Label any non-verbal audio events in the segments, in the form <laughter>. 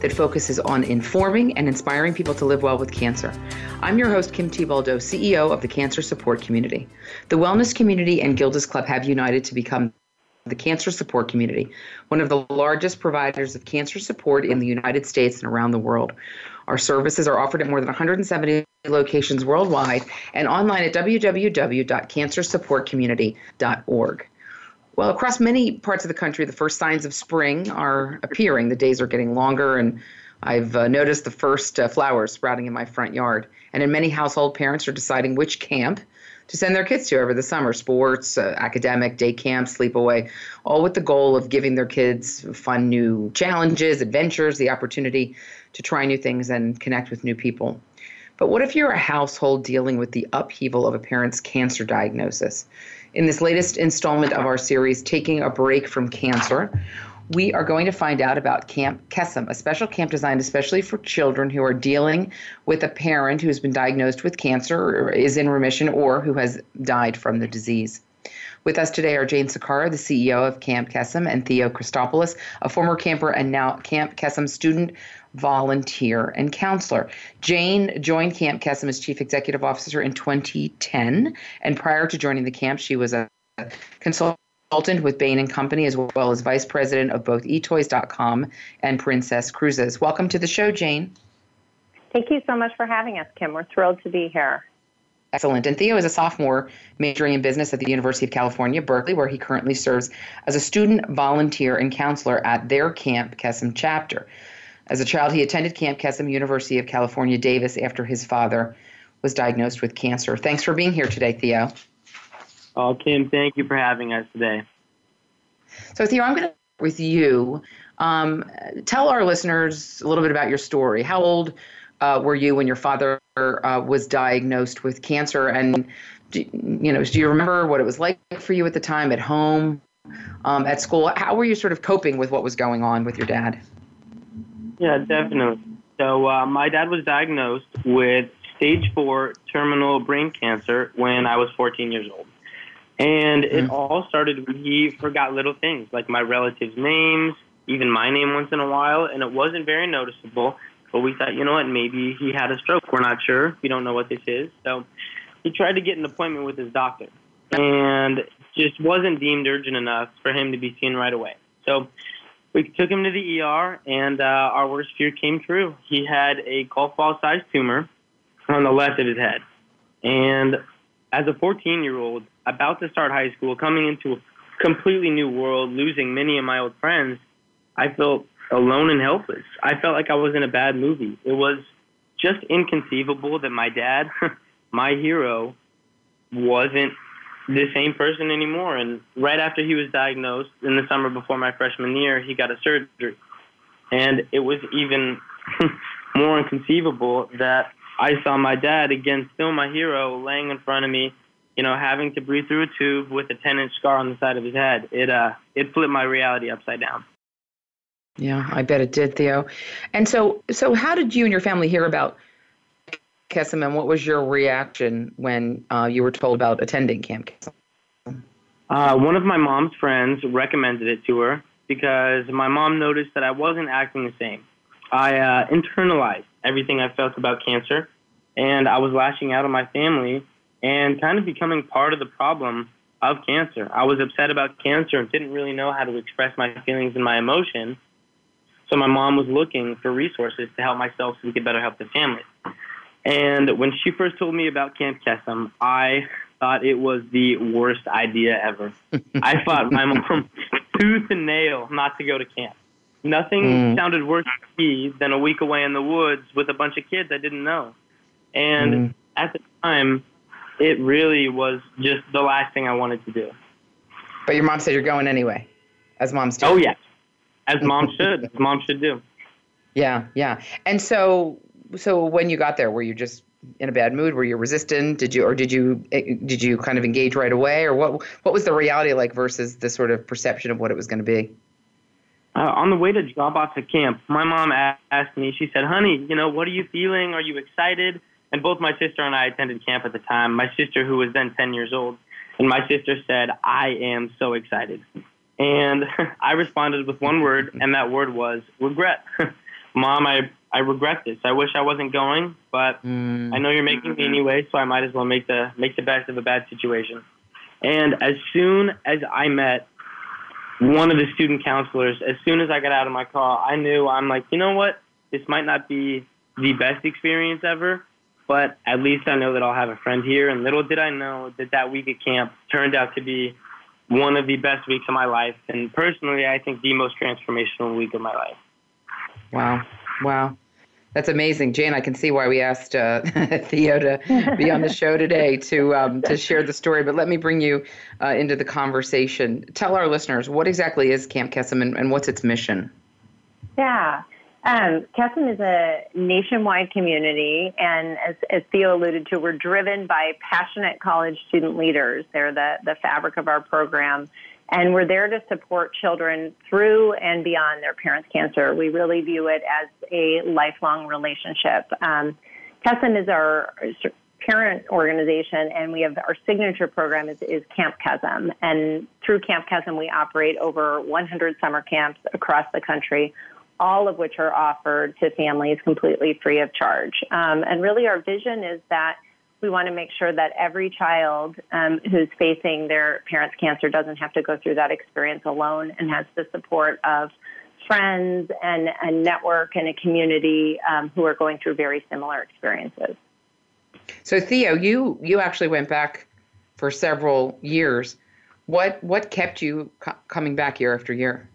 that focuses on informing and inspiring people to live well with cancer. I'm your host, Kim Thiboldeaux, CEO of the Cancer Support Community. The wellness community and Gilda's Club have united to become the Cancer Support Community, one of the largest providers of cancer support in the United States and around the world. Our services are offered at more than 170 locations worldwide and online at www.cancersupportcommunity.org. Well, across many parts of the country, the first signs of spring are appearing. The days are getting longer, and I've uh, noticed the first uh, flowers sprouting in my front yard. And in many household, parents are deciding which camp to send their kids to over the summer sports, uh, academic, day camp, sleepaway, all with the goal of giving their kids fun new challenges, adventures, the opportunity to try new things and connect with new people. But what if you're a household dealing with the upheaval of a parent's cancer diagnosis? In this latest installment of our series, Taking a Break from Cancer, we are going to find out about Camp Kesem, a special camp designed especially for children who are dealing with a parent who's been diagnosed with cancer or is in remission or who has died from the disease. With us today are Jane Saccaro, the CEO of Camp Kesem, and Theo Christopoulos, a former camper and now Camp Kesem student volunteer, and counselor. Jane joined Camp Kesem as chief executive officer in 2010, and prior to joining the camp, she was a consultant with Bain and Company, as well as vice president of both eToys.com and Princess Cruises. Welcome to the show, Jane. Thank you so much for having us, Kim. We're thrilled to be here. Excellent. And Theo is a sophomore majoring in business at the University of California, Berkeley, where he currently serves as a student volunteer and counselor at their Camp Kesem chapter. As a child, he attended Camp Kesem, University of California, Davis, after his father was diagnosed with cancer. Thanks for being here today, Theo. Oh, Kim, thank you for having us today. So, Theo, I'm going to with you. Um, tell our listeners a little bit about your story. How old uh, were you when your father uh, was diagnosed with cancer? And do, you know, do you remember what it was like for you at the time, at home, um, at school? How were you sort of coping with what was going on with your dad? Yeah, definitely. So uh, my dad was diagnosed with stage four terminal brain cancer when I was 14 years old. And it mm-hmm. all started when he forgot little things like my relatives' names, even my name once in a while, and it wasn't very noticeable. But we thought, you know what, maybe he had a stroke. We're not sure. We don't know what this is. So he tried to get an appointment with his doctor, and just wasn't deemed urgent enough for him to be seen right away. So we took him to the ER, and uh, our worst fear came true. He had a golf ball sized tumor on the left of his head. And as a 14 year old, about to start high school, coming into a completely new world, losing many of my old friends, I felt alone and helpless. I felt like I was in a bad movie. It was just inconceivable that my dad, <laughs> my hero, wasn't the same person anymore. And right after he was diagnosed in the summer before my freshman year, he got a surgery. And it was even <laughs> more inconceivable that I saw my dad, again, still my hero, laying in front of me, you know, having to breathe through a tube with a 10 inch scar on the side of his head. It, uh, it flipped my reality upside down. Yeah, I bet it did, Theo. And so, so how did you and your family hear about Kesem, and what was your reaction when uh, you were told about attending Camp Kesem? Uh, one of my mom's friends recommended it to her because my mom noticed that I wasn't acting the same. I uh, internalized everything I felt about cancer, and I was lashing out on my family and kind of becoming part of the problem of cancer. I was upset about cancer and didn't really know how to express my feelings and my emotions. So my mom was looking for resources to help myself so we could better help the family. And when she first told me about Camp Kesem, I thought it was the worst idea ever. <laughs> I fought my mom tooth and nail not to go to camp. Nothing mm. sounded worse to me than a week away in the woods with a bunch of kids I didn't know. And mm. at the time, it really was just the last thing I wanted to do. But your mom said you're going anyway, as moms do. Oh, yeah. As mom should. As moms should do. Yeah, yeah. And so so when you got there, were you just in a bad mood? Were you resistant? Did you or did you eh, did you kind of engage right away, or what what was the reality like versus the sort of perception of what it was going to be? Uh, on the way to drop off to camp, my mom asked me. She said, "Honey, you know, what are you feeling? Are you excited?" And both my sister and I attended camp at the time. My sister, who was then 10 years old, and my sister said, "I am so excited." And <laughs> I responded with one word, and that word was regret. <laughs> Mom, I I regret this. I wish I wasn't going, but mm. I know you're making me anyway, so I might as well make the make the best of a bad situation. And as soon as I met one of the student counselors, as soon as I got out of my car, I knew I'm like, you know what? This might not be the best experience ever, but at least I know that I'll have a friend here. And little did I know that that week at camp turned out to be one of the best weeks of my life, and personally, I think the most transformational week of my life. Wow. Wow. That's amazing, Jane. I can see why we asked uh, <laughs> Theo to be on the <laughs> show today to um, to share the story. But let me bring you uh, into the conversation. Tell our listeners what exactly is Camp Kesem and, and what's its mission. Yeah, um, is a nationwide community, and as, as Theo alluded to, we're driven by passionate college student leaders. They're the the fabric of our program and we're there to support children through and beyond their parents' cancer. We really view it as a lifelong relationship. Um, is our parent organization, and we have our signature program is, is Camp Kesem. And through Camp Kesem, we operate over 100 summer camps across the country, all of which are offered to families completely free of charge. Um, and really, our vision is that we want to make sure that every child um, who's facing their parents' cancer doesn't have to go through that experience alone and has the support of friends and a network and a community um, who are going through very similar experiences. So Theo, you you actually went back for several years. What what kept you co- coming back year after year?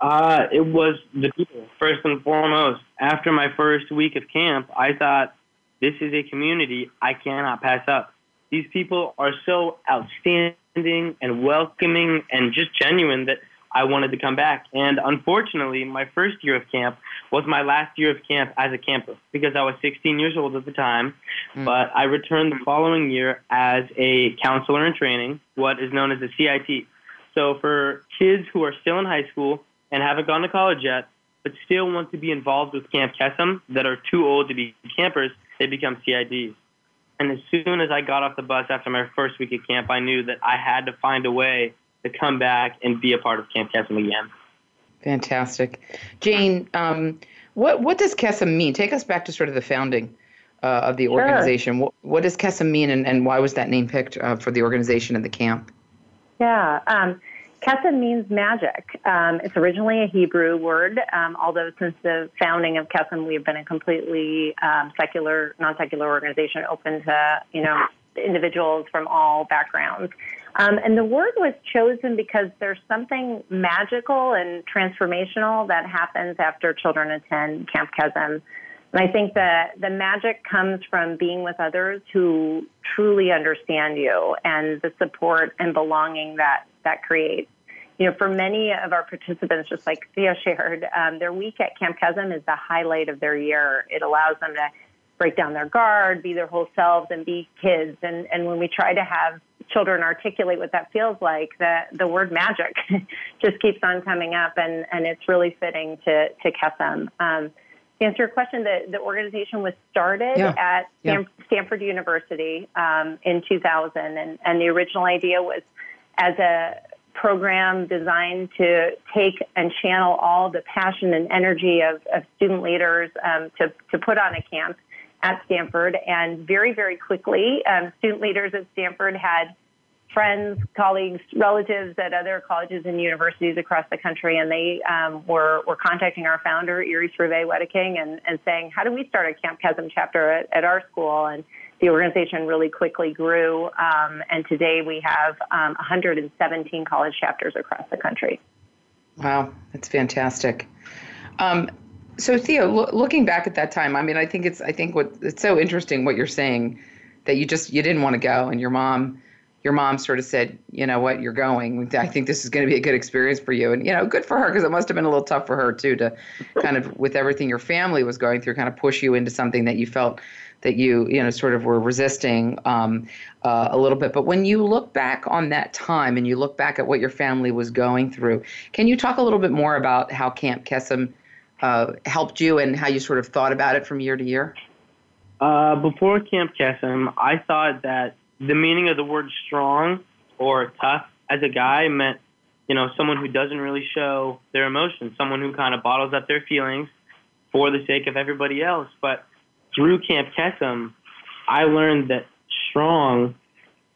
Uh, it was the people first and foremost. After my first week of camp, I thought this is a community I cannot pass up. These people are so outstanding and welcoming and just genuine that I wanted to come back. And unfortunately, my first year of camp was my last year of camp as a camper because I was 16 years old at the time. Mm. But I returned the following year as a counselor in training, what is known as a CIT. So for kids who are still in high school and haven't gone to college yet, but still want to be involved with Camp Kesem that are too old to be campers, they become CITs. And as soon as I got off the bus after my first week at camp, I knew that I had to find a way to come back and be a part of Camp Kesem again. Fantastic. Jane, um, what, what does Kesem mean? Take us back to sort of the founding uh, of the organization. Sure. What, what, does Kesem mean, and, and why was that name picked uh, for the organization and the camp? Yeah. Um, Kesem means magic. Um, it's originally a Hebrew word, um, although since the founding of Kesem, we've been a completely um, secular, non-secular organization open to, you know, individuals from all backgrounds. Um, and the word was chosen because there's something magical and transformational that happens after children attend Camp Kesem. And I think that the magic comes from being with others who truly understand you and the support and belonging that that creates. You know, for many of our participants, just like Theo shared, um, their week at Camp Kesem is the highlight of their year. It allows them to break down their guard, be their whole selves, and be kids. And, and when we try to have children articulate what that feels like, the, the word magic <laughs> just keeps on coming up, and, and it's really fitting to, to Kesem. Um, to answer your question, the, the organization was started yeah. at Stan- yeah. Stanford University um, in 2000, and, and the original idea was as a program designed to take and channel all the passion and energy of, of student leaders um, to, to put on a camp at Stanford. And very, very quickly, um, student leaders at Stanford had friends, colleagues, relatives at other colleges and universities across the country, and they um, were, were contacting our founder, Iris Rive Wedeking, and, and saying, how do we start a Camp Kesem chapter at, at our school? And the organization really quickly grew, um, and today we have um, 117 college chapters across the country. Wow, that's fantastic. Um, so Theo, lo- looking back at that time, I mean, I think it's I think what it's so interesting what you're saying that you just you didn't want to go, and your mom your mom sort of said, you know what, you're going. I think this is going to be a good experience for you. And, you know, good for her because it must have been a little tough for her too to kind of, with everything your family was going through, kind of push you into something that you felt that you, you know, sort of were resisting um, uh, a little bit. But when you look back on that time and you look back at what your family was going through, can you talk a little bit more about how Camp Kesem uh, helped you and how you sort of thought about it from year to year? Uh, before Camp Kesem, I thought that the meaning of the word strong or tough as a guy meant, you know, someone who doesn't really show their emotions, someone who kind of bottles up their feelings for the sake of everybody else. But through Camp Kesem, I learned that strong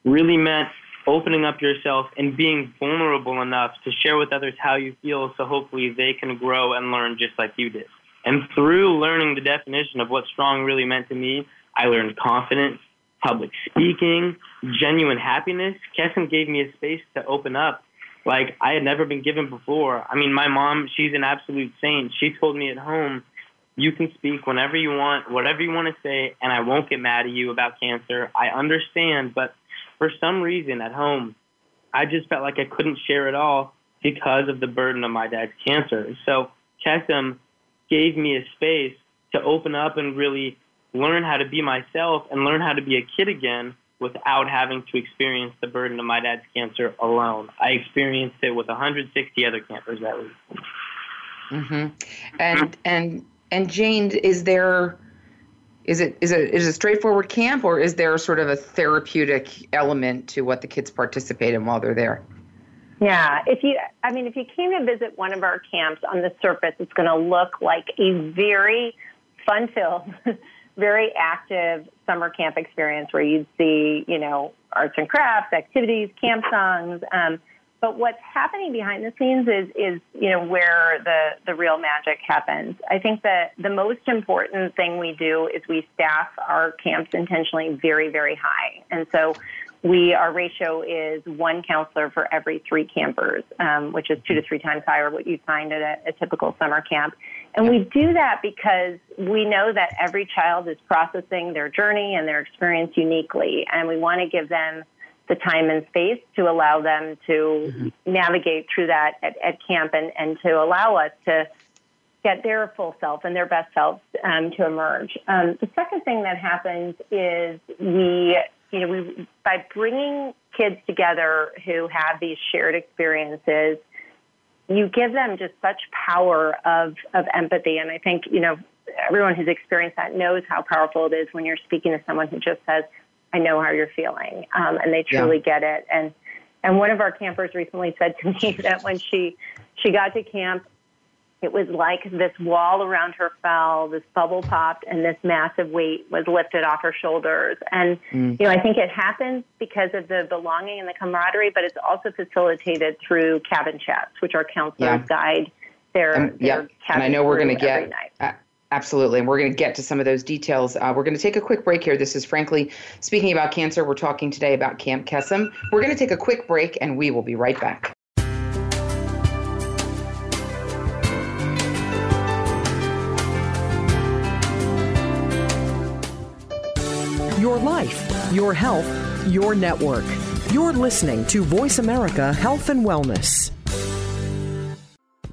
really meant opening up yourself and being vulnerable enough to share with others how you feel so hopefully they can grow and learn just like you did. And through learning the definition of what strong really meant to me, I learned confidence, public speaking, genuine happiness. Kesem gave me a space to open up like I had never been given before. I mean, my mom, she's an absolute saint. She told me at home, you can speak whenever you want, whatever you want to say, and I won't get mad at you about cancer. I understand, but for some reason at home, I just felt like I couldn't share it all because of the burden of my dad's cancer. So Kesem gave me a space to open up and really learn how to be myself and learn how to be a kid again without having to experience the burden of my dad's cancer alone. I experienced it with 160 other campers that week. Mm-hmm. And and and Jane, is there is it is it is it a straightforward camp or is there sort of a therapeutic element to what the kids participate in while they're there? Yeah, if you, I mean, if you came to visit one of our camps on the surface, it's going to look like a very fun-filled, <laughs> very active summer camp experience where you'd see, you know, arts and crafts, activities, camp songs. Um, but what's happening behind the scenes is, is you know, where the, the real magic happens. I think that the most important thing we do is we staff our camps intentionally very, very high. And so we our ratio is one counselor for every three campers, um, which is two to three times higher what you find at a, a typical summer camp. And we do that because we know that every child is processing their journey and their experience uniquely, and we want to give them the time and space to allow them to mm-hmm. navigate through that at, at camp and, and to allow us to get their full self and their best selves um, to emerge. Um, the second thing that happens is we you know, we, by bringing kids together who have these shared experiences, you give them just such power of, of empathy. And I think, you know, everyone who's experienced that knows how powerful it is when you're speaking to someone who just says, I know how you're feeling. Um, and they truly yeah. get it. And, and one of our campers recently said to me <laughs> that when she, she got to camp it was like this wall around her fell, this bubble popped, and this massive weight was lifted off her shoulders. And, mm. you know, I think it happens because of the belonging and the camaraderie, but it's also facilitated through cabin chats, which our counselors yeah. guide their, um, their And I know we're going to get. Absolutely. And we're going to get to some of those details. Uh, we're going to take a quick break here. This is Frankly Speaking About Cancer. We're talking today about Camp Kesem. We're going to take a quick break and we will be right back. Your health, your network. You're listening to Voice America Health and Wellness.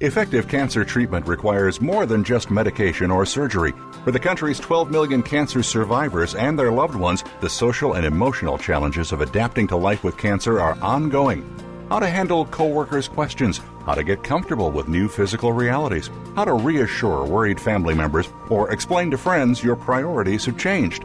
Effective cancer treatment requires more than just medication or surgery. For the country's 12 million cancer survivors and their loved ones, the social and emotional challenges of adapting to life with cancer are ongoing. How to handle coworkers' questions, how to get comfortable with new physical realities, how to reassure worried family members, or explain to friends your priorities have changed.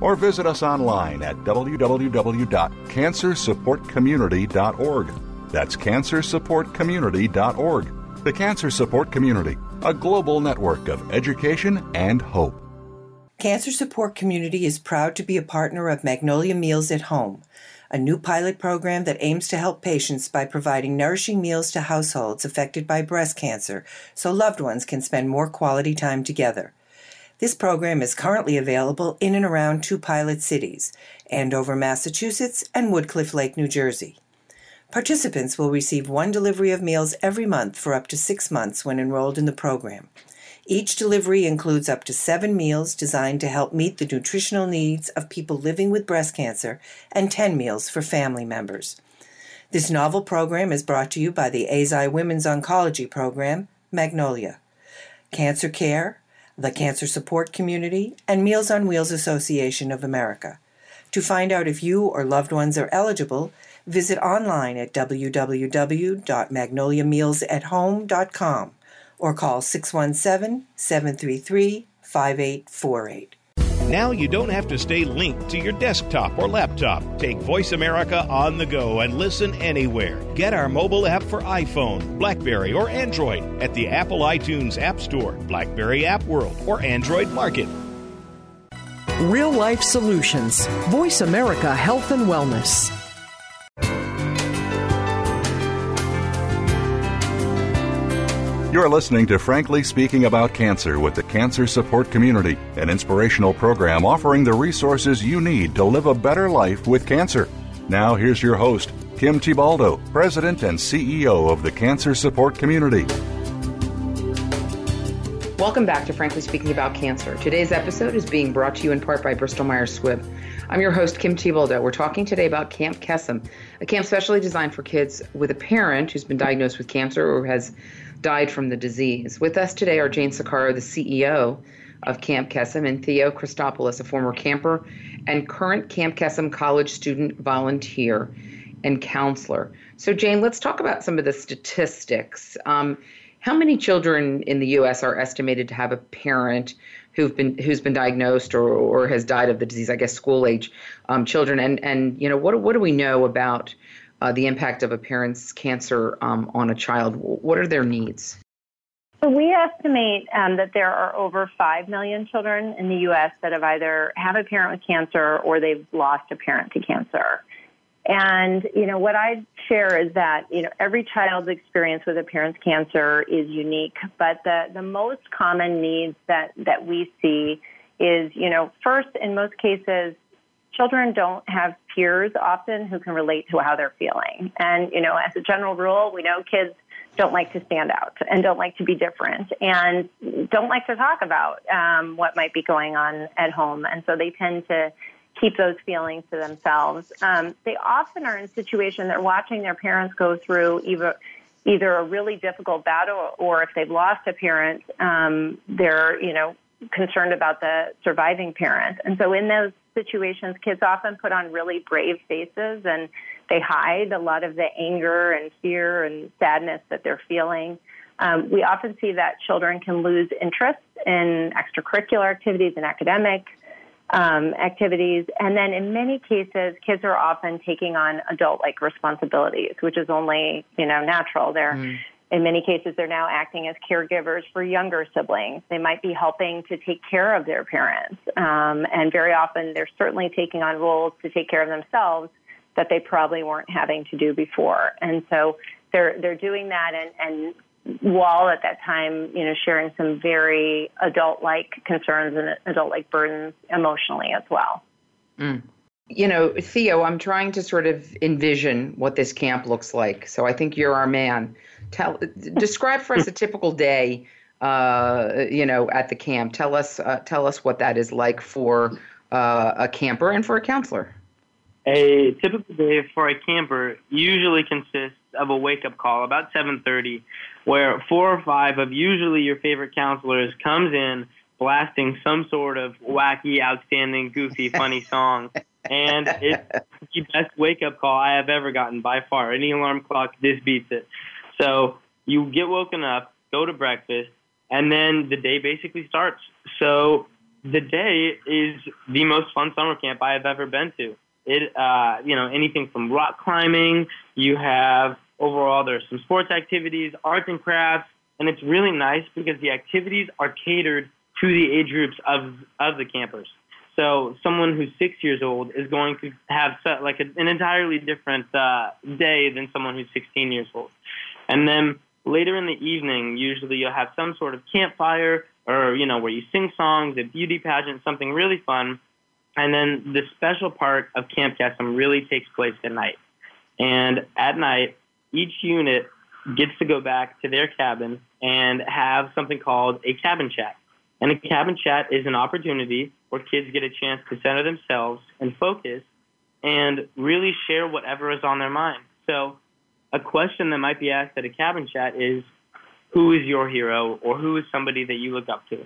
or visit us online at www.cancersupportcommunity.org. That's cancersupportcommunity.org. The Cancer Support Community, a global network of education and hope. Cancer Support Community is proud to be a partner of Magnolia Meals at Home a new pilot program that aims to help patients by providing nourishing meals to households affected by breast cancer so loved ones can spend more quality time together. This program is currently available in and around two pilot cities Andover, Massachusetts, and Woodcliff Lake, New Jersey. Participants will receive one delivery of meals every month for up to six months when enrolled in the program. Each delivery includes up to seven meals designed to help meet the nutritional needs of people living with breast cancer and 10 meals for family members. This novel program is brought to you by the Eisai Women's Oncology Program, Magnolia, Cancer Care, the Cancer Support Community, and Meals on Wheels Association of America. To find out if you or loved ones are eligible, visit online at www.magnoliamealsathome.com or call 617 733 5848. Now you don't have to stay linked to your desktop or laptop. Take Voice America on the go and listen anywhere. Get our mobile app for iPhone, Blackberry, or Android at the Apple iTunes App Store, Blackberry App World, or Android Market. Real life solutions. Voice America Health and Wellness. You're listening to Frankly Speaking About Cancer with the Cancer Support Community, an inspirational program offering the resources you need to live a better life with cancer. Now, here's your host, Kim Thiboldeaux, President and CEO of the Cancer Support Community. Welcome back to Frankly Speaking About Cancer. Today's episode is being brought to you in part by Bristol Myers Squibb. I'm your host, Kim Thiboldeaux. We're talking today about Camp Kesem, a camp specially designed for kids with a parent who's been diagnosed with cancer or has died from the disease. With us today are Jane Saccaro, the CEO of Camp Kesem, and Theo Christopoulos, a former camper and current Camp Kesem college student volunteer and counselor. So, Jane, let's talk about some of the statistics. Um, how many children in the U.S. are estimated to have a parent who've been who's been diagnosed or, or has died of the disease? I guess school age um, children, and and you know what what do we know about uh, the impact of a parent's cancer um, on a child? What are their needs? So we estimate um, that there are over 5 million children in the U.S. that have either have a parent with cancer or they've lost a parent to cancer. And, you know, what I share is that, you know, every child's experience with a parent's cancer is unique, but the, the most common needs that, that we see is, you know, first, in most cases, children don't have peers often who can relate to how they're feeling. And, you know, as a general rule, we know kids don't like to stand out and don't like to be different and don't like to talk about um, what might be going on at home. And so they tend to keep those feelings to themselves. Um, they often are in a situation they're watching their parents go through either either a really difficult battle or if they've lost a parent, um, they're you know concerned about the surviving parent. And so in those situations, kids often put on really brave faces and they hide a lot of the anger and fear and sadness that they're feeling. Um, we often see that children can lose interest in extracurricular activities and academic um, activities. And then in many cases, kids are often taking on adult like responsibilities, which is only, you know, natural. They're mm in many cases, they're now acting as caregivers for younger siblings. They might be helping to take care of their parents. Um, and very often, they're certainly taking on roles to take care of themselves that they probably weren't having to do before. And so they're, they're doing that and, and while at that time, you know, sharing some very adult-like concerns and adult-like burdens emotionally as well. Mm. You know, Theo, I'm trying to sort of envision what this camp looks like. So I think you're our man. Tell, describe for us a typical day. Uh, you know, at the camp. Tell us, uh, tell us what that is like for uh, a camper and for a counselor. A typical day for a camper usually consists of a wake-up call about 7:30, where four or five of usually your favorite counselors comes in blasting some sort of wacky, outstanding, goofy, funny <laughs> song. And it's <laughs> the best wake up call I have ever gotten by far. Any alarm clock, this beats it. So you get woken up, go to breakfast, and then the day basically starts. So the day is the most fun summer camp I have ever been to. It, uh, you know, anything from rock climbing. You have overall there's some sports activities, arts and crafts, and it's really nice because the activities are catered to the age groups of of the campers. So someone who's six years old is going to have like a, an entirely different uh, day than someone who's 16 years old. And then later in the evening, usually you'll have some sort of campfire or, you know, where you sing songs, a beauty pageant, something really fun. And then the special part of Camp Kesem really takes place at night. And at night, each unit gets to go back to their cabin and have something called a cabin chat. And a cabin chat is an opportunity where kids get a chance to center themselves and focus and really share whatever is on their mind. So, a question that might be asked at a cabin chat is who is your hero or who is somebody that you look up to?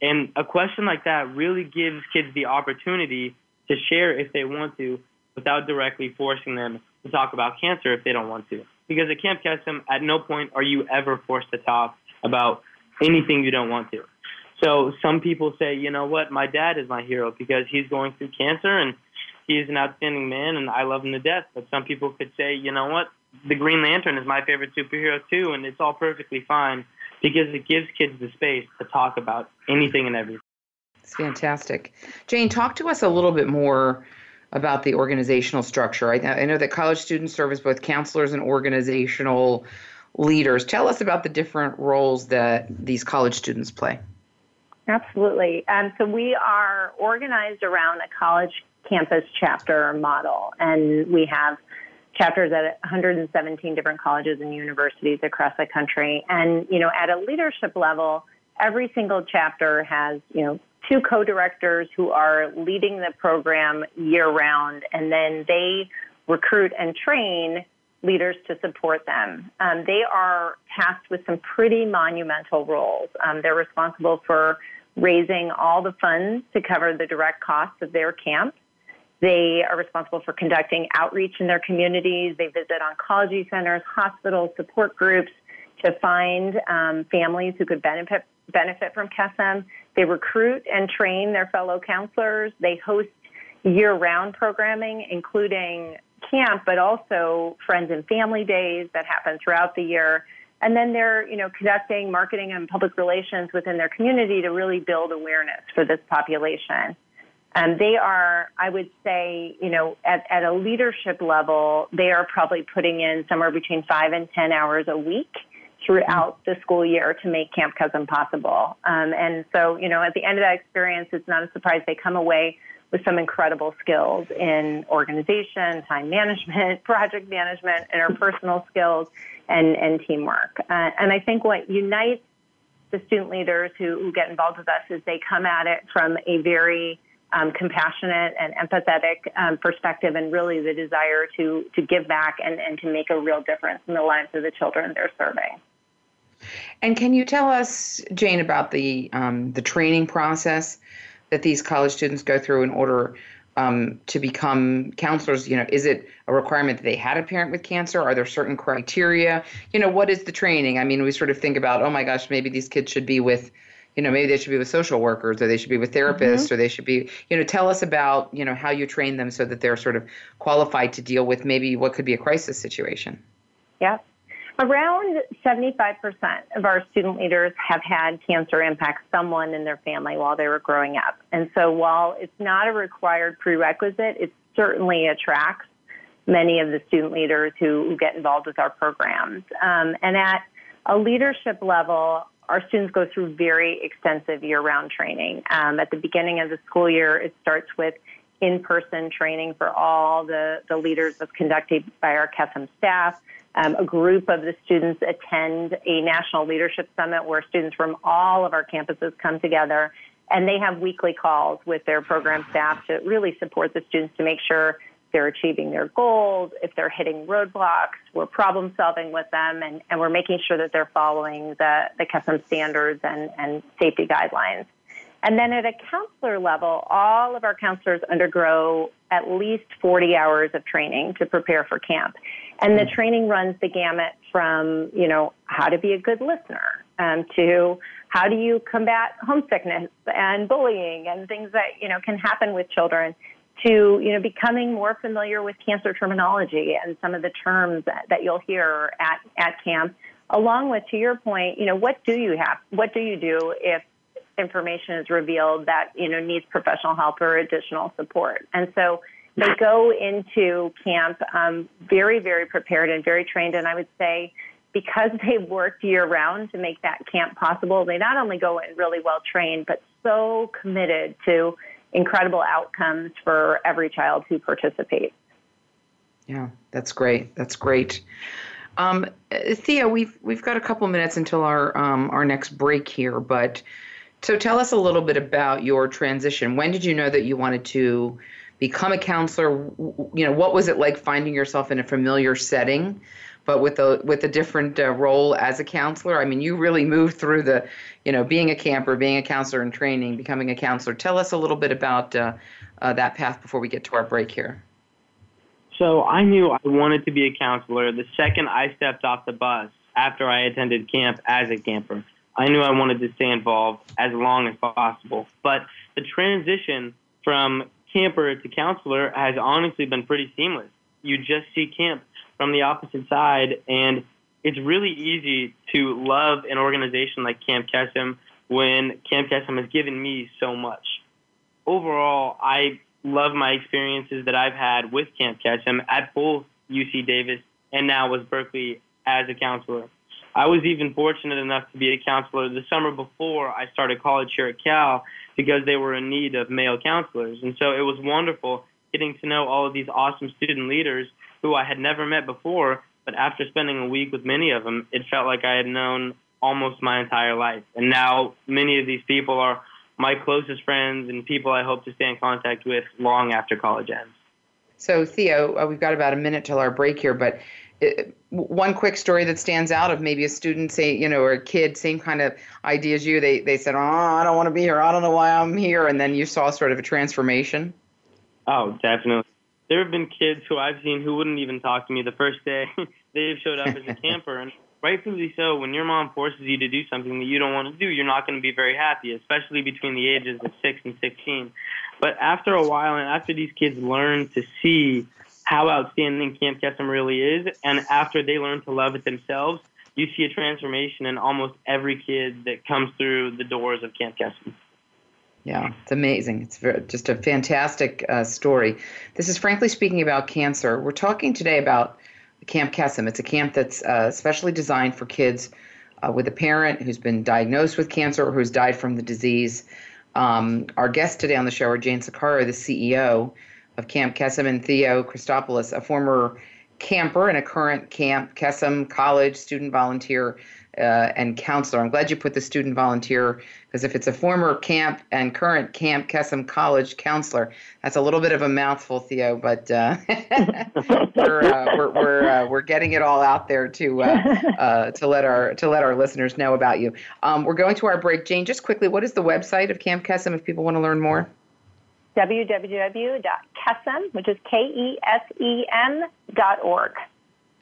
And a question like that really gives kids the opportunity to share if they want to without directly forcing them to talk about cancer if they don't want to. Because at Camp Kesem, at no point are you ever forced to talk about anything you don't want to. So some people say, you know what, my dad is my hero because he's going through cancer and he's an outstanding man and I love him to death. But some people could say, you know what, the Green Lantern is my favorite superhero too, and it's all perfectly fine because it gives kids the space to talk about anything and everything. It's fantastic. Jane, talk to us a little bit more about the organizational structure. I, I know that college students serve as both counselors and organizational leaders. Tell us about the different roles that these college students play. Absolutely. Um, so we are organized around a college campus chapter model, and we have chapters at 117 different colleges and universities across the country. And, you know, at a leadership level, every single chapter has, you know, two co-directors who are leading the program year round, and then they recruit and train leaders to support them. Um, they are tasked with some pretty monumental roles. Um, they're responsible for raising all the funds to cover the direct costs of their camp. They are responsible for conducting outreach in their communities. They visit oncology centers, hospitals, support groups to find um, families who could benefit benefit from Kesem. They recruit and train their fellow counselors. They host year-round programming, including camp, but also friends and family days that happen throughout the year. And then they're, you know, conducting marketing and public relations within their community to really build awareness for this population. Um, they are, I would say, you know, at, at a leadership level, they are probably putting in somewhere between five and 10 hours a week throughout the school year to make Camp Kesem possible. Um, and so, you know, at the end of that experience, it's not a surprise they come away with some incredible skills in organization, time management, <laughs> project management, interpersonal skills, and, and teamwork. Uh, and I think what unites the student leaders who, who get involved with us is they come at it from a very um, compassionate and empathetic um, perspective and really the desire to, to give back and, and to make a real difference in the lives of the children they're serving. And can you tell us, Jane, about the um, the training process that these college students go through in order um, to become counselors? You know, is it a requirement that they had a parent with cancer? Are there certain criteria? You know, what is the training? I mean, we sort of think about, oh my gosh, maybe these kids should be with you know maybe they should be with social workers or they should be with therapists mm-hmm. or they should be you know tell us about you know how you train them so that they're sort of qualified to deal with maybe what could be a crisis situation yeah Around 75% of our student leaders have had cancer impact someone in their family while they were growing up. And so while it's not a required prerequisite, it certainly attracts many of the student leaders who, who get involved with our programs. Um, and at a leadership level, our students go through very extensive year-round training. Um, at the beginning of the school year, it starts with in-person training for all the, the leaders that's conducted by our Kesem staff. Um, a group of the students attend a national leadership summit where students from all of our campuses come together and they have weekly calls with their program staff to really support the students to make sure they're achieving their goals, if they're hitting roadblocks, we're problem solving with them, and, and we're making sure that they're following the, the Kesem standards and, and safety guidelines. And then at a counselor level, all of our counselors undergo at least 40 hours of training to prepare for camp. And the training runs the gamut from, you know, how to be a good listener um, to how do you combat homesickness and bullying and things that, you know, can happen with children to, you know, becoming more familiar with cancer terminology and some of the terms that, that you'll hear at, at camp, along with, to your point, you know, what do you have, what do you do if information is revealed that you know needs professional help or additional support. And so they go into camp um, very, very prepared and very trained. And I would say because <laughs> they've worked year round to make that camp possible, they not only go in really well trained, but so committed to incredible outcomes for every child who participates. Yeah, that's great. That's great. Um, Theo, we've we've got a couple minutes until our um, our next break here, but so tell us a little bit about your transition. When did you know that you wanted to become a counselor? You know, what was it like finding yourself in a familiar setting, but with a with a different uh, role as a counselor? I mean, you really moved through the, you know, being a camper, being a counselor in training, becoming a counselor. Tell us a little bit about uh, uh, that path before we get to our break here. So I knew I wanted to be a counselor the second I stepped off the bus after I attended camp as a camper. I knew I wanted to stay involved as long as possible. But the transition from camper to counselor has honestly been pretty seamless. You just see camp from the opposite side, and it's really easy to love an organization like Camp Kesem when Camp Kesem has given me so much. Overall, I love my experiences that I've had with Camp Kesem at both UC Davis and now with Berkeley as a counselor. I was even fortunate enough to be a counselor the summer before I started college here at Cal because they were in need of male counselors. And so it was wonderful getting to know all of these awesome student leaders who I had never met before. But after spending a week with many of them, it felt like I had known almost my entire life. And now many of these people are my closest friends and people I hope to stay in contact with long after college ends. So, Theo, uh, we've got about a minute till our break here, but it, one quick story that stands out of maybe a student, say, you know, or a kid, same kind of idea as you. They they said, "Oh, I don't want to be here. I don't know why I'm here," and then you saw sort of a transformation. Oh, definitely. There have been kids who I've seen who wouldn't even talk to me the first day <laughs> they've showed up as a camper, and rightfully so. When your mom forces you to do something that you don't want to do, you're not going to be very happy, especially between the ages of six and sixteen. But after a while, and after these kids learn to see how outstanding Camp Kesem really is, and after they learn to love it themselves, you see a transformation in almost every kid that comes through the doors of Camp Kesem. Yeah, it's amazing. It's very, just a fantastic uh, story. This is frankly speaking about cancer. We're talking today about Camp Kesem. It's a camp that's uh, specially designed for kids uh, with a parent who's been diagnosed with cancer or who's died from the disease. Um, our guest today on the show are Jane Saccaro, the CEO of Camp Kesem, and Theo Christopoulos, a former camper and a current Camp Kesem college student volunteer uh, and counselor. I'm glad you put the student volunteer because if it's a former camp and current Camp Kesem College counselor, that's a little bit of a mouthful, Theo. But uh, <laughs> we're uh, we're we're, uh, we're getting it all out there to uh, uh, to let our to let our listeners know about you. Um, we're going to our break, Jane. Just quickly, what is the website of Camp Kesem if people want to learn more? www.kesem, which is K E S E M dot org.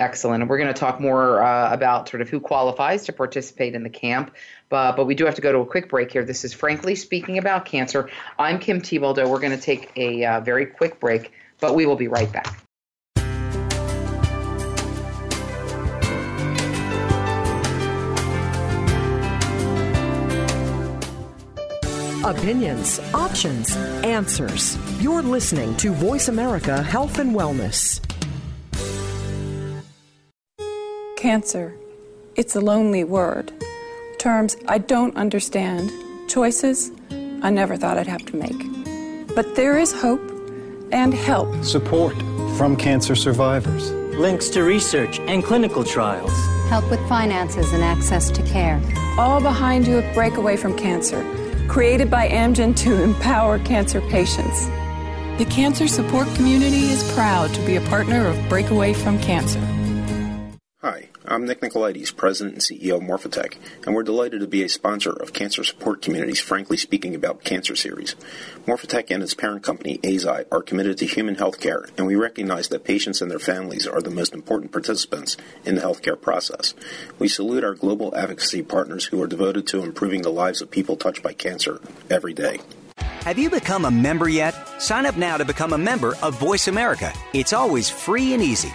Excellent. And we're going to talk more uh, about sort of who qualifies to participate in the camp. But, but we do have to go to a quick break here. This is Frankly Speaking About Cancer. I'm Kim Thiboldeaux. We're going to take a uh, very quick break, but we will be right back. Opinions, options, answers. You're listening to Voice America Health and Wellness. Cancer. It's a lonely word. Terms I don't understand. Choices I never thought I'd have to make. But there is hope and help. Support from cancer survivors. Links to research and clinical trials. Help with finances and access to care. All behind you at Breakaway from Cancer, created by Amgen to empower cancer patients. The cancer support community is proud to be a partner of Breakaway from Cancer. I'm Nick Nicolaides, President and CEO of Morphotek, and we're delighted to be a sponsor of Cancer Support Community's Frankly Speaking About Cancer series. Morphotek and its parent company, Eisai, are committed to human health care, and we recognize that patients and their families are the most important participants in the healthcare process. We salute our global advocacy partners who are devoted to improving the lives of people touched by cancer every day. Have you become a member yet? Sign up now to become a member of Voice America. It's always free and easy.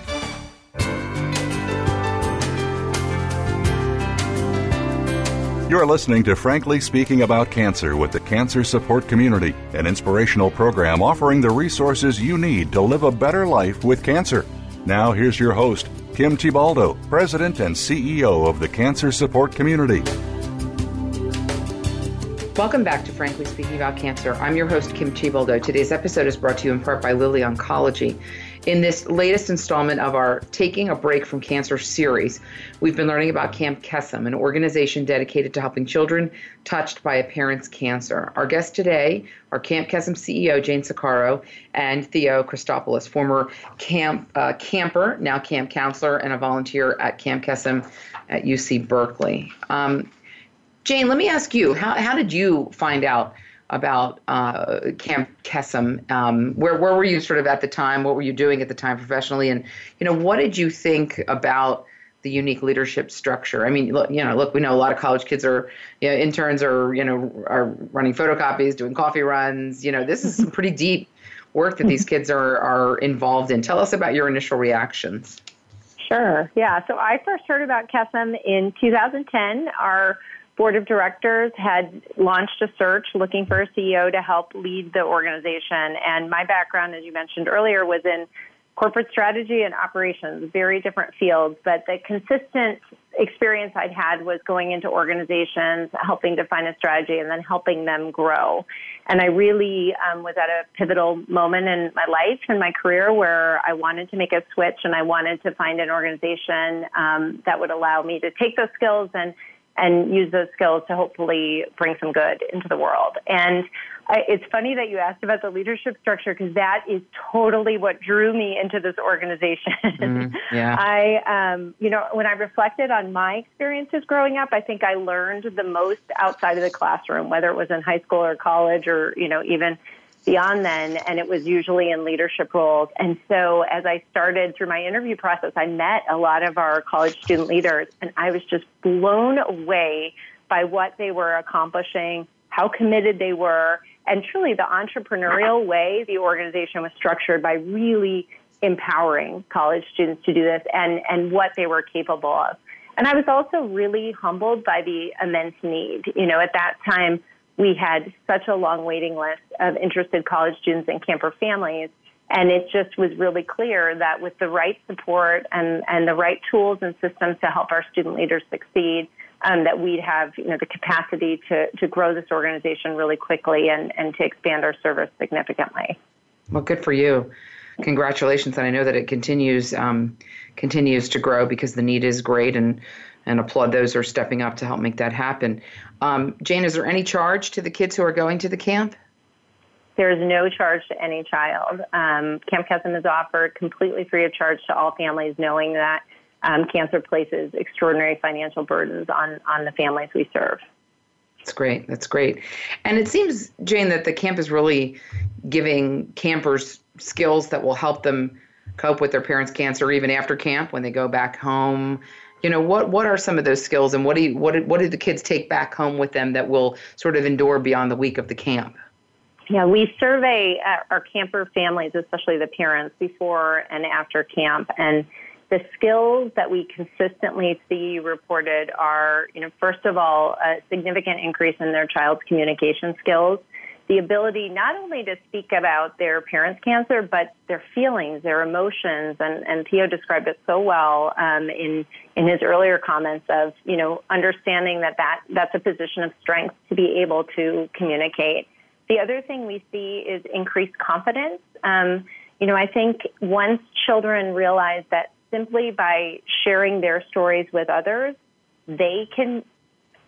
You're listening to Frankly Speaking About Cancer with the Cancer Support Community, an inspirational program offering the resources you need to live a better life with cancer. Now, here's your host, Kim Thiboldeaux, President and CEO of the Cancer Support Community. Welcome back to Frankly Speaking About Cancer. I'm your host, Kim Thiboldeaux. Today's episode is brought to you in part by Lilly Oncology. In this latest installment of our Taking a Break from Cancer series, we've been learning about Camp Kesem, an organization dedicated to helping children touched by a parent's cancer. Our guests today are Camp Kesem CEO Jane Saccaro and Theo Christopoulos, former camp uh, camper, now camp counselor, and a volunteer at Camp Kesem at UC Berkeley. Um, Jane, let me ask you, how, how did you find out about uh, Camp Kesem. Um, where where were you sort of at the time? What were you doing at the time professionally? And you know, what did you think about the unique leadership structure? I mean, look, you know, look, we know a lot of college kids are, you know, interns are, you know, are running photocopies, doing coffee runs. You know, this is some pretty deep work that these kids are are involved in. Tell us about your initial reactions. Sure. Yeah. So I first heard about Kesem in 2010. Our board of directors had launched a search looking for a CEO to help lead the organization. And my background, as you mentioned earlier, was in corporate strategy and operations, very different fields. But the consistent experience I'd had was going into organizations, helping to define a strategy, and then helping them grow. And I really um, was at a pivotal moment in my life and my career where I wanted to make a switch and I wanted to find an organization um, that would allow me to take those skills and and use those skills to hopefully bring some good into the world. And I, it's funny that you asked about the leadership structure because that is totally what drew me into this organization. Mm, <laughs> yeah. I, um, you know, when I reflected on my experiences growing up, I think I learned the most outside of the classroom, whether it was in high school or college or, you know, even beyond then, and it was usually in leadership roles. And so as I started through my interview process, I met a lot of our college student leaders, and I was just blown away by what they were accomplishing, how committed they were, and truly the entrepreneurial way the organization was structured by really empowering college students to do this and, and what they were capable of. And I was also really humbled by the immense need. You know, at that time, we had such a long waiting list of interested college students and camper families. And it just was really clear that with the right support and, and the right tools and systems to help our student leaders succeed, um, that we'd have you know, the capacity to, to grow this organization really quickly and, and to expand our service significantly. Well, good for you. Congratulations. And I know that it continues um, continues to grow because the need is great and and applaud those who are stepping up to help make that happen. Um, Jane, is there any charge to the kids who are going to the camp? There is no charge to any child. Um, camp Kesem is offered completely free of charge to all families, knowing that um, cancer places extraordinary financial burdens on, on the families we serve. That's great. That's great. And it seems, Jane, that the camp is really giving campers skills that will help them cope with their parents' cancer even after camp when they go back home you know what what are some of those skills and what do you, what what do the kids take back home with them that will sort of endure beyond the week of the camp? Yeah we survey uh, our camper families especially the parents before and after camp. And the skills that we consistently see reported are you know first of all a significant increase in their child's communication skills the ability not only to speak about their parents' cancer, but their feelings, their emotions, and, and Theo described it so well um, in in his earlier comments of you know understanding that, that that's a position of strength to be able to communicate. The other thing we see is increased confidence. Um, you know, I think once children realize that simply by sharing their stories with others, they can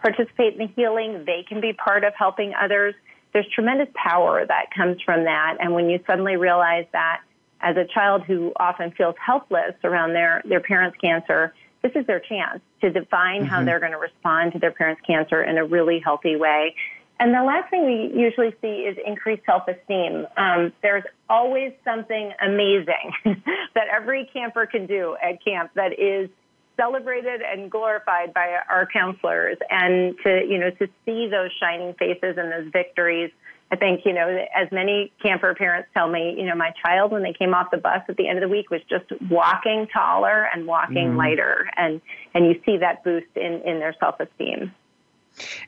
participate in the healing, they can be part of helping others there's tremendous power that comes from that. And when you suddenly realize that as a child who often feels helpless around their, their parents' cancer, this is their chance to define mm-hmm. how they're going to respond to their parents' cancer in a really healthy way. And the last thing we usually see is increased self esteem. Um, there's always something amazing <laughs> that every camper can do at camp that is celebrated and glorified by our counselors and to you know to see those shining faces and those victories I think, you know, as many camper parents tell me, you know, my child, when they came off the bus at the end of the week, was just walking taller and walking mm. lighter. And, and you see that boost in, in their self esteem.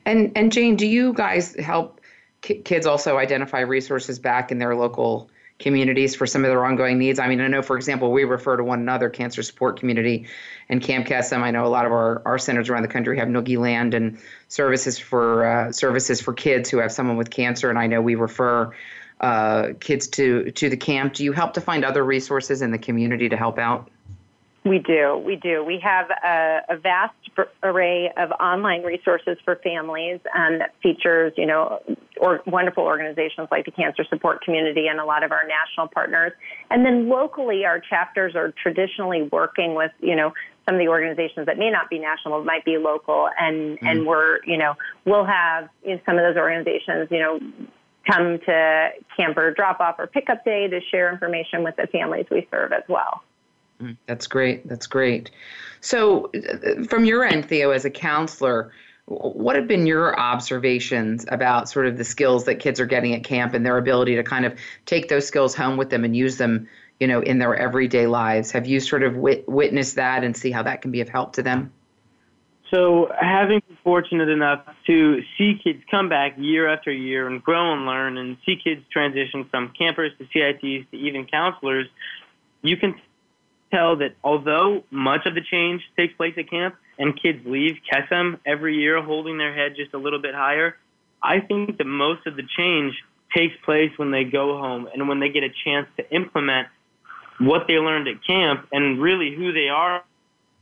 And, and Jane, do you guys help kids also identify resources back in their local communities for some of their ongoing needs. I mean, I know, for example, we refer to one another, cancer support community and Camp Kesem. I know a lot of our, our centers around the country have Noogie Land and services for uh, services for kids who have someone with cancer. And I know we refer uh, kids to to the camp. Do you help to find other resources in the community to help out? We do. We do. We have a, a vast array of online resources for families and that features, you know, or wonderful organizations like the Cancer Support Community and a lot of our national partners. And then locally, our chapters are traditionally working with, you know, some of the organizations that may not be national, might be local, and mm. and we're, you know, we'll have you know, some of those organizations, you know, come to camper drop off or pickup day to share information with the families we serve as well. That's great. That's great. So, from your end, Theo, as a counselor, what have been your observations about sort of the skills that kids are getting at camp and their ability to kind of take those skills home with them and use them, you know, in their everyday lives? Have you sort of wit- witnessed that and see how that can be of help to them? So, having been fortunate enough to see kids come back year after year and grow and learn, and see kids transition from campers to CITs to even counselors, you can tell that although much of the change takes place at camp and kids leave Kesem every year holding their head just a little bit higher, I think that most of the change takes place when they go home and when they get a chance to implement what they learned at camp and really who they are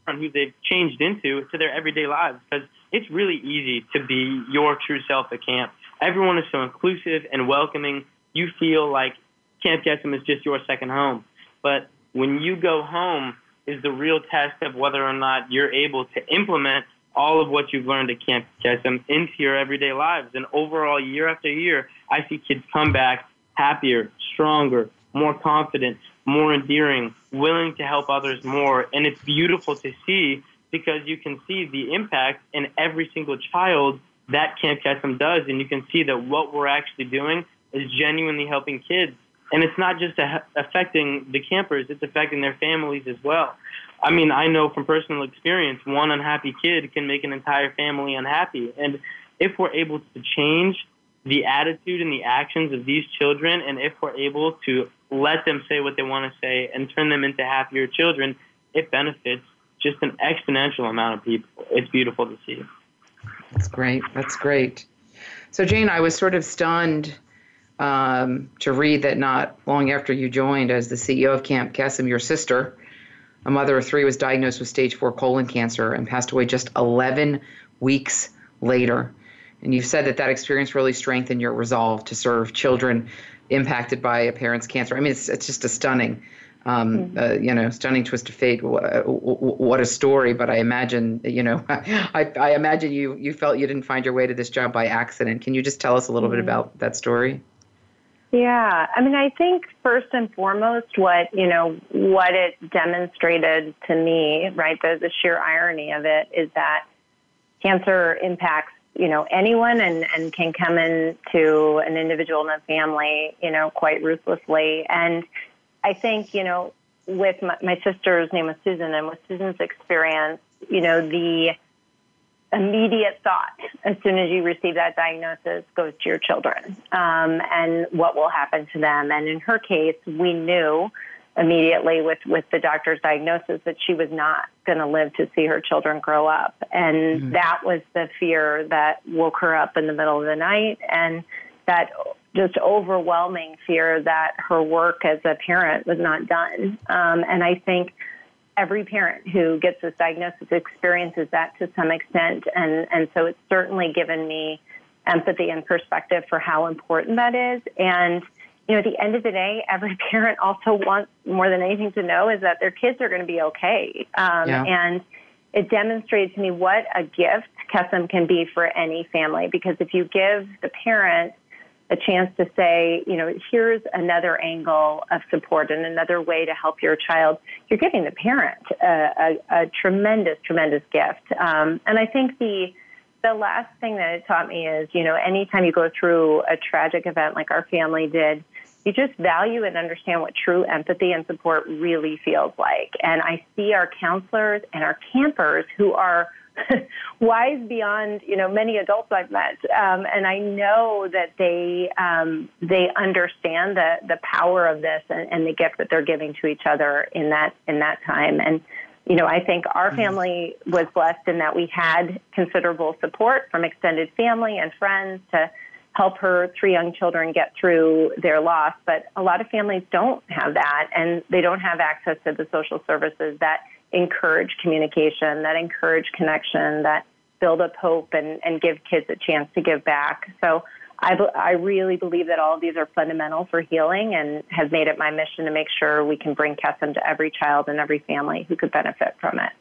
and who they've changed into to their everyday lives because it's really easy to be your true self at camp. Everyone is so inclusive and welcoming. You feel like Camp Kesem is just your second home. But when you go home is the real test of whether or not you're able to implement all of what you've learned at Camp Kesem into your everyday lives. And overall, year after year, I see kids come back happier, stronger, more confident, more endearing, willing to help others more. And it's beautiful to see because you can see the impact in every single child that Camp Kesem does. And you can see that what we're actually doing is genuinely helping kids and it's not just affecting the campers, it's affecting their families as well. I mean, I know from personal experience, one unhappy kid can make an entire family unhappy. And if we're able to change the attitude and the actions of these children, and if we're able to let them say what they want to say and turn them into happier children, it benefits just an exponential amount of people. It's beautiful to see. That's great. That's great. So, Jane, I was sort of stunned um, to read that not long after you joined as the CEO of Camp Kesem, your sister, a mother of three, was diagnosed with stage four colon cancer and passed away just 11 weeks later. And you've said that that experience really strengthened your resolve to serve children impacted by a parent's cancer. I mean, it's, it's just a stunning, um, mm-hmm. uh, you know, stunning twist of fate. What, what a story! But I imagine, you know, <laughs> I, I imagine you you felt you didn't find your way to this job by accident. Can you just tell us a little mm-hmm. bit about that story? Yeah, I mean, I think first and foremost, what you know, what it demonstrated to me, right, the, the sheer irony of it is that cancer impacts you know anyone and and can come into an individual and a family, you know, quite ruthlessly. And I think you know, with my, my sister's name was Susan, and with Susan's experience, you know, the immediate thought as soon as you receive that diagnosis goes to your children um, and what will happen to them. And in her case, we knew immediately with, with the doctor's diagnosis that she was not going to live to see her children grow up. And mm-hmm. that was the fear that woke her up in the middle of the night and that just overwhelming fear that her work as a parent was not done. Um, and I think every parent who gets this diagnosis experiences that to some extent. And, and so it's certainly given me empathy and perspective for how important that is. And, you know, at the end of the day, every <laughs> parent also wants more than anything to know is that their kids are going to be okay. Um, yeah. And it demonstrates to me what a gift Kesem can be for any family because if you give the parent a chance to say, you know, here's another angle of support and another way to help your child, you're giving the parent a, a, a tremendous, tremendous gift. Um, and I think the the last thing that it taught me is, you know, anytime you go through a tragic event like our family did, you just value and understand what true empathy and support really feels like. And I see our counselors and our campers who are <laughs> wise beyond you know many adults I've met, um, and I know that they um, they understand the the power of this and, and the gift that they're giving to each other in that in that time. And you know, I think our mm-hmm. family was blessed in that we had considerable support from extended family and friends to help her three young children get through their loss. But a lot of families don't have that, and they don't have access to the social services that encourage communication, that encourage connection, that build up hope and, and give kids a chance to give back. So I, I really believe that all of these are fundamental for healing and have made it my mission to make sure we can bring Kesem to every child and every family who could benefit from it.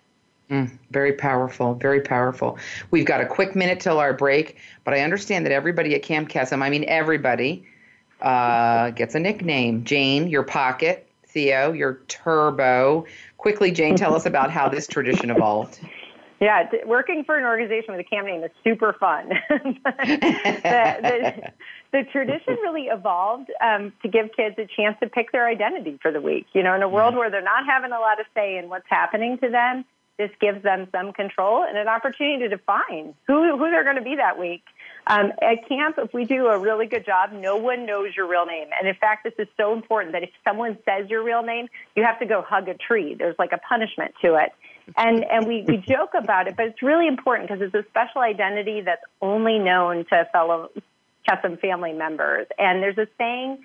Mm, very powerful, very powerful. We've got a quick minute till our break, but I understand that everybody at Camp Kesem, I mean everybody, uh, gets a nickname. Jane, your pocket. Theo, your turbo. Quickly, Jane, tell us about how this tradition evolved. Yeah, working for an organization with a camp name is super fun. <laughs> the, the, the, tradition really evolved um, to give kids a chance to pick their identity for the week. You know, in a world where they're not having a lot of say in what's happening to them, this gives them some control and an opportunity to define who, who they're going to be that week. Um, at camp, if we do a really good job, no one knows your real name. And in fact, this is so important that if someone says your real name, you have to go hug a tree. There's like a punishment to it. And, and we, we joke about it, but it's really important because it's a special identity that's only known to fellow Kesem family members. And there's a saying,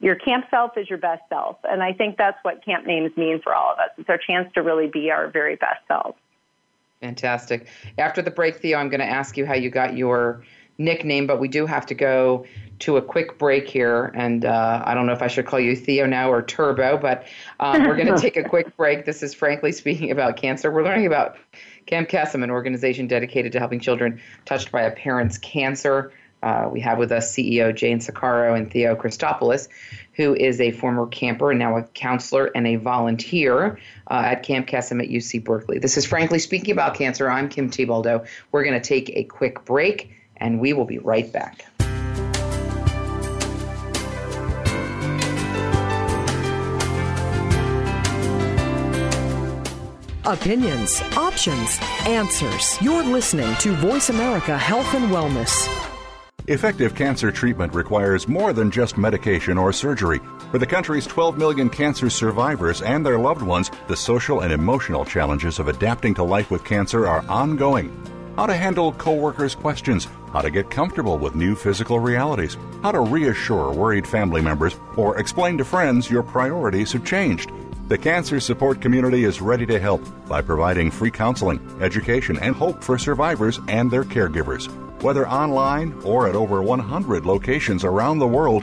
your camp self is your best self. And I think that's what camp names mean for all of us. It's our chance to really be our very best selves. Fantastic. After the break, Theo, I'm going to ask you how you got your nickname, but we do have to go to a quick break here. And uh, I don't know if I should call you Theo now or Turbo, but um, we're going <laughs> to take a quick break. This is frankly speaking about cancer. We're learning about Camp Kesem, an organization dedicated to helping children touched by a parent's cancer. Uh, we have with us CEO Jane Saccaro and Theo Christopoulos, who is a former camper and now a counselor and a volunteer uh, at Camp Kesem at UC Berkeley. This is Frankly Speaking About Cancer. I'm Kim Thiboldeaux. We're going to take a quick break and we will be right back. Opinions, options, answers. You're listening to Voice America Health and Wellness. Effective cancer treatment requires more than just medication or surgery. For the country's 12 million cancer survivors and their loved ones, the social and emotional challenges of adapting to life with cancer are ongoing how to handle coworkers' questions, how to get comfortable with new physical realities, how to reassure worried family members, or explain to friends your priorities have changed. The cancer support community is ready to help by providing free counseling, education, and hope for survivors and their caregivers. Whether online or at over 100 locations around the world,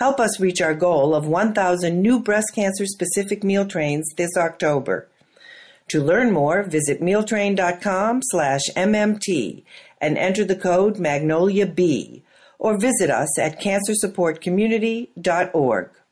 Help us reach our goal of 1,000 new breast cancer specific meal trains this October. To learn more, visit mealtrain.com slash MMT and enter the code Magnolia B or visit us at cancersupportcommunity.org.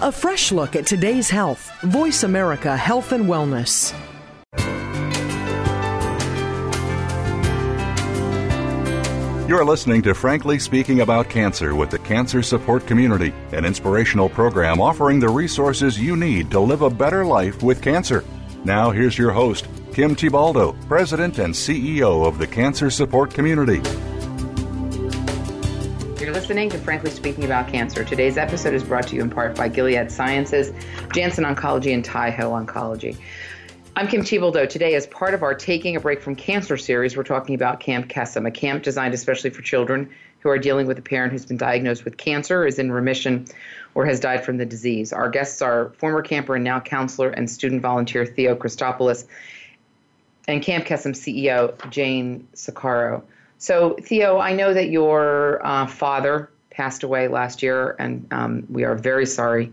A fresh look at today's health. Voice America Health and Wellness. You're listening to Frankly Speaking About Cancer with the Cancer Support Community, an inspirational program offering the resources you need to live a better life with cancer. Now, here's your host, Kim Thiboldeaux, President and CEO of the Cancer Support Community. Listening to Frankly Speaking About Cancer. Today's episode is brought to you in part by Gilead Sciences, Janssen Oncology, and Taiho Oncology. I'm Kim Thiboldeaux. Today, as part of our Taking a Break from Cancer series, we're talking about Camp Kesem, a camp designed especially for children who are dealing with a parent who's been diagnosed with cancer, is in remission, or has died from the disease. Our guests are former camper and now counselor and student volunteer Theo Christopoulos and Camp Kesem CEO Jane Saccaro. So, Theo, I know that your uh, father passed away last year, and um, we are very sorry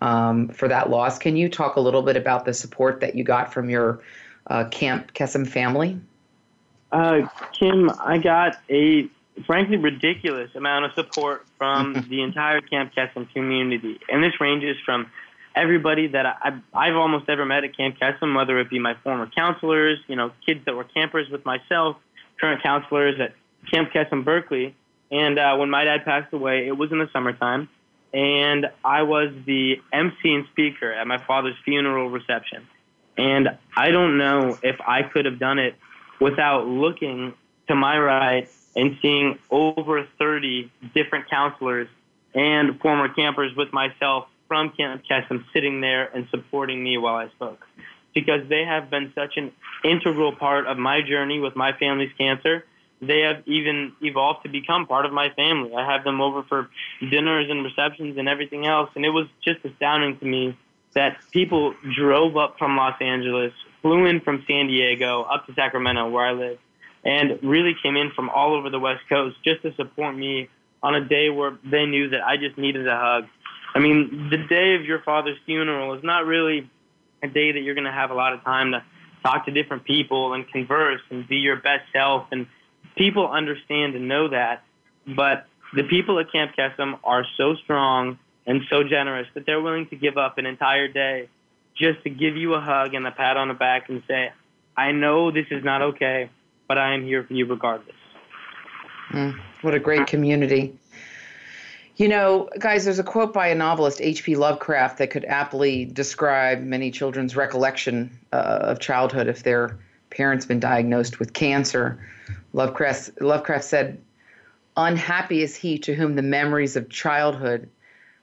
um, for that loss. Can you talk a little bit about the support that you got from your uh, Camp Kesem family? Uh, Kim, I got a frankly ridiculous amount of support from <laughs> the entire Camp Kesem community, and this ranges from everybody that I, I've almost ever met at Camp Kesem, whether it be my former counselors, you know, kids that were campers with myself, current counselors at Camp Kesem Berkeley. And uh, when my dad passed away, it was in the summertime and I was the MC and speaker at my father's funeral reception. And I don't know if I could have done it without looking to my right and seeing over 30 different counselors and former campers with myself from Camp Kesem sitting there and supporting me while I spoke. Because they have been such an integral part of my journey with my family's cancer they have even evolved to become part of my family. I have them over for dinners and receptions and everything else, and it was just astounding to me that people drove up from Los Angeles, flew in from San Diego up to Sacramento, where I live, and really came in from all over the West Coast just to support me on a day where they knew that I just needed a hug. I mean, the day of your father's funeral is not really a day that you're going to have a lot of time to talk to different people and converse and be your best self and people understand and know that, but the people at Camp Kesem are so strong and so generous that they're willing to give up an entire day just to give you a hug and a pat on the back and say, I know this is not okay, but I am here for you regardless. Mm, what a great community. You know, guys, there's a quote by a novelist, H.P. Lovecraft, that could aptly describe many children's recollection uh, of childhood if their parents been diagnosed with cancer. Lovecraft, Lovecraft said, Unhappy is he to whom the memories of childhood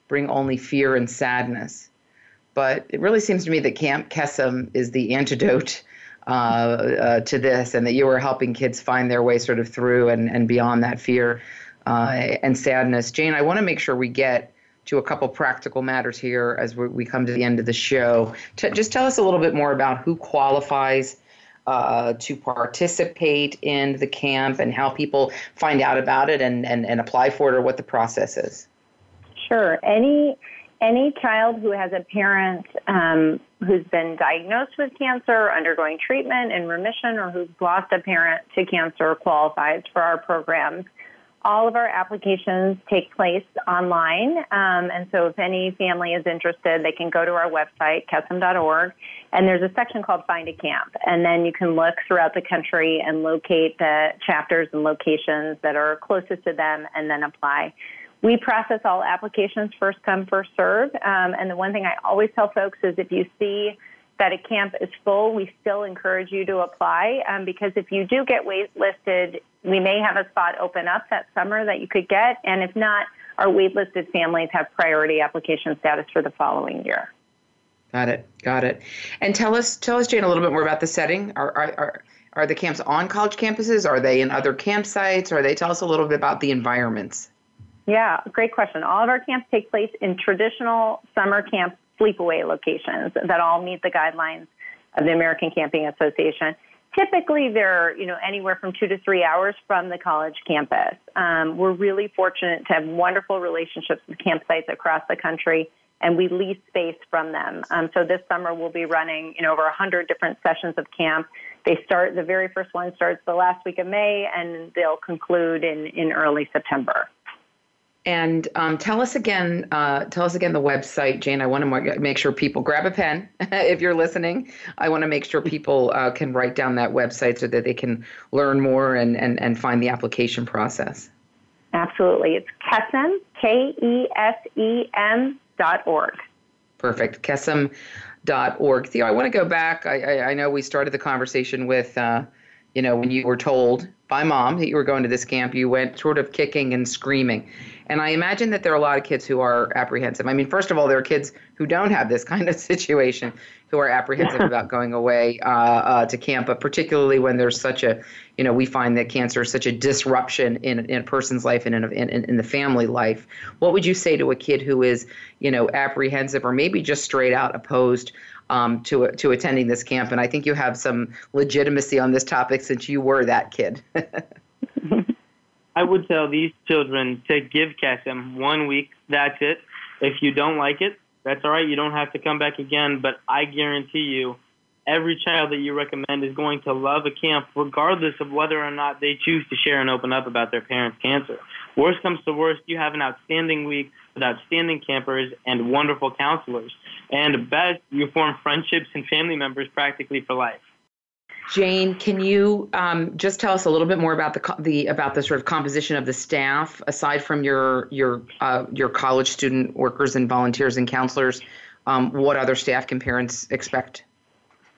bring only fear and sadness. But it really seems to me that Camp Kesem is the antidote uh, uh, to this, and that you are helping kids find their way sort of through and, and beyond that fear uh, and sadness. Jane, I want to make sure we get to a couple practical matters here as we, come to the end of the show. T- just tell us a little bit more about who qualifies uh, to participate in the camp and how people find out about it and, and, and apply for it or what the process is? Sure. Any any child who has a parent um, who's been diagnosed with cancer, undergoing treatment in remission, or who's lost a parent to cancer qualifies for our programs. All of our applications take place online, um, and so if any family is interested, they can go to our website, kesem.org, and there's a section called Find a Camp. And then you can look throughout the country and locate the chapters and locations that are closest to them and then apply. We process all applications first come, first serve. Um, and the one thing I always tell folks is if you see that a camp is full, we still encourage you to apply um, because if you do get waitlisted, we may have a spot open up that summer that you could get, and if not, our waitlisted families have priority application status for the following year. Got it. Got it. And tell us, tell us, Jane, a little bit more about the setting. Are are are, are the camps on college campuses? Are they in other campsites? Are they tell us a little bit about the environments? Yeah, great question. All of our camps take place in traditional summer camp sleepaway locations that all meet the guidelines of the American Camping Association. Typically, they're you know anywhere from two to three hours from the college campus. Um, we're really fortunate to have wonderful relationships with campsites across the country, and we lease space from them. Um, so this summer we'll be running you know over 100 different sessions of camp. They start the very first one starts the last week of May, and they'll conclude in in early September. And um, tell us again, uh, tell us again the website, Jane. I want to make sure people grab a pen <laughs> if you're listening. I want to make sure people uh, can write down that website so that they can learn more and, and, and find the application process. Absolutely. It's KESEM, K E S E M dot org. Perfect. KESEM dot org. Theo, I want to go back. I, I, I know we started the conversation with, uh, you know, when you were told by mom that you were going to this camp, you went sort of kicking and screaming. And I imagine that there are a lot of kids who are apprehensive. I mean, first of all, there are kids who don't have this <laughs> kind of situation who are apprehensive about going away uh, uh, to camp, but particularly when there's such a, you know, we find that cancer is such a disruption in, in a person's life and in, in, in the family life. What would you say to a kid who is, you know, apprehensive or maybe just straight out opposed um, to to attending this camp? And I think you have some legitimacy on this topic since you were that kid. <laughs> <laughs> I would tell these children to give KESEM one week. That's it. If you don't like it, that's all right. You don't have to come back again. But I guarantee you, every child that you recommend is going to love a camp, regardless of whether or not they choose to share and open up about their parents' cancer. Worst comes to worst, you have an outstanding week with outstanding campers and wonderful counselors. And best, you form friendships and family members practically for life. Jane, can you um, just tell us a little bit more about the the about the sort of composition of the staff, aside from your your uh, your college student workers and volunteers and counselors? Um, what other staff can parents expect?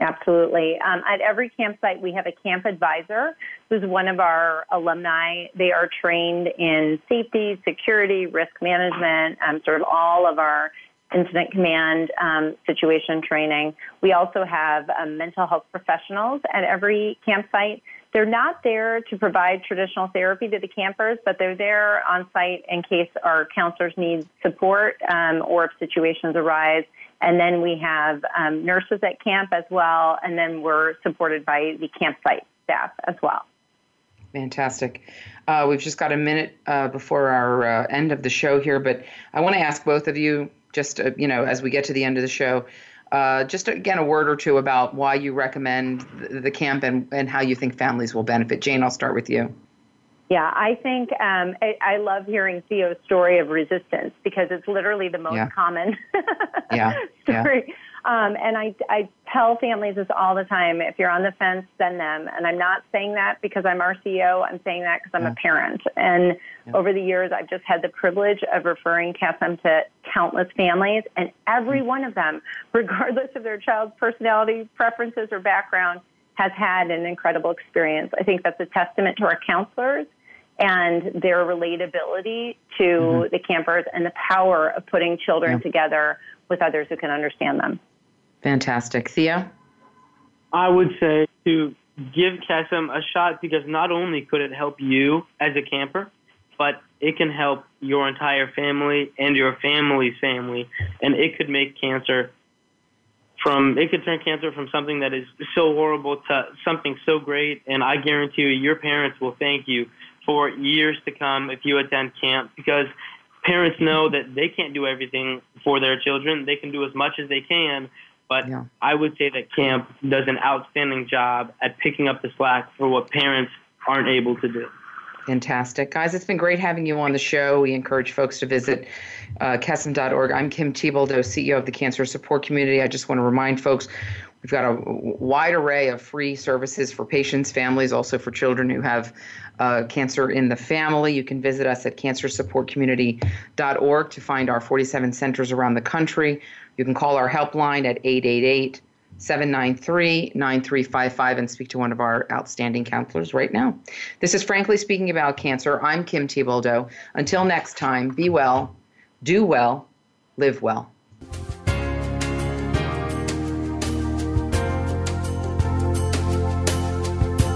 Absolutely. Um, at every campsite, we have a camp advisor who's one of our alumni. They are trained in safety, security, risk management, um, sort of all of our incident command um, situation training. We also have um, mental health professionals at every campsite. They're not there to provide traditional therapy to the campers, but they're there on site in case our counselors need support um, or if situations arise. And then we have um, nurses at camp as well, and then we're supported by the campsite staff as well. Fantastic. Uh, we've just got a minute uh, before our uh, end of the show here, but I want to ask both of you just uh, you know as we get to the end of the show uh, just again a word or two about why you recommend the, the camp and, and how you think families will benefit jane i'll start with you yeah, I think um, I, I love hearing Theo's story of resistance because it's literally the most yeah. common <laughs> yeah. story. Yeah. Um, and I, I tell families this all the time. If you're on the fence, send them. And I'm not saying that because I'm our CEO. I'm saying that because I'm yeah. a parent. And yeah. over the years, I've just had the privilege of referring KESEM to countless families, and every mm-hmm. one of them, regardless of their child's personality, preferences, or background, has had an incredible experience. I think that's a testament to our counselors and their relatability to mm-hmm. the campers and the power of putting children yeah. together with others who can understand them. Fantastic. Theo? I would say to give KESEM a shot because not only could it help you as a camper, but it can help your entire family and your family's family, and it could make cancer from it could turn cancer from something that is so horrible to something so great. And I guarantee you, your parents will thank you for years to come if you attend camp because parents know that they can't do everything for their children. They can do as much as they can, but yeah. I would say that camp does an outstanding job at picking up the slack for what parents aren't able to do. Fantastic. Guys, it's been great having you on the show. We encourage folks to visit uh. I'm Kim Thiboldeaux, CEO of the Cancer Support Community. I just want to remind folks we've got a wide array of free services for patients, families, also for children who have uh, cancer in the family. You can visit us at cancersupportcommunity.org to find our 47 centers around the country. You can call our helpline at 888 793 9355 and speak to one of our outstanding counselors right now. This is Frankly Speaking About Cancer. I'm Kim Thiboldeaux. Until next time, be well, do well, live well.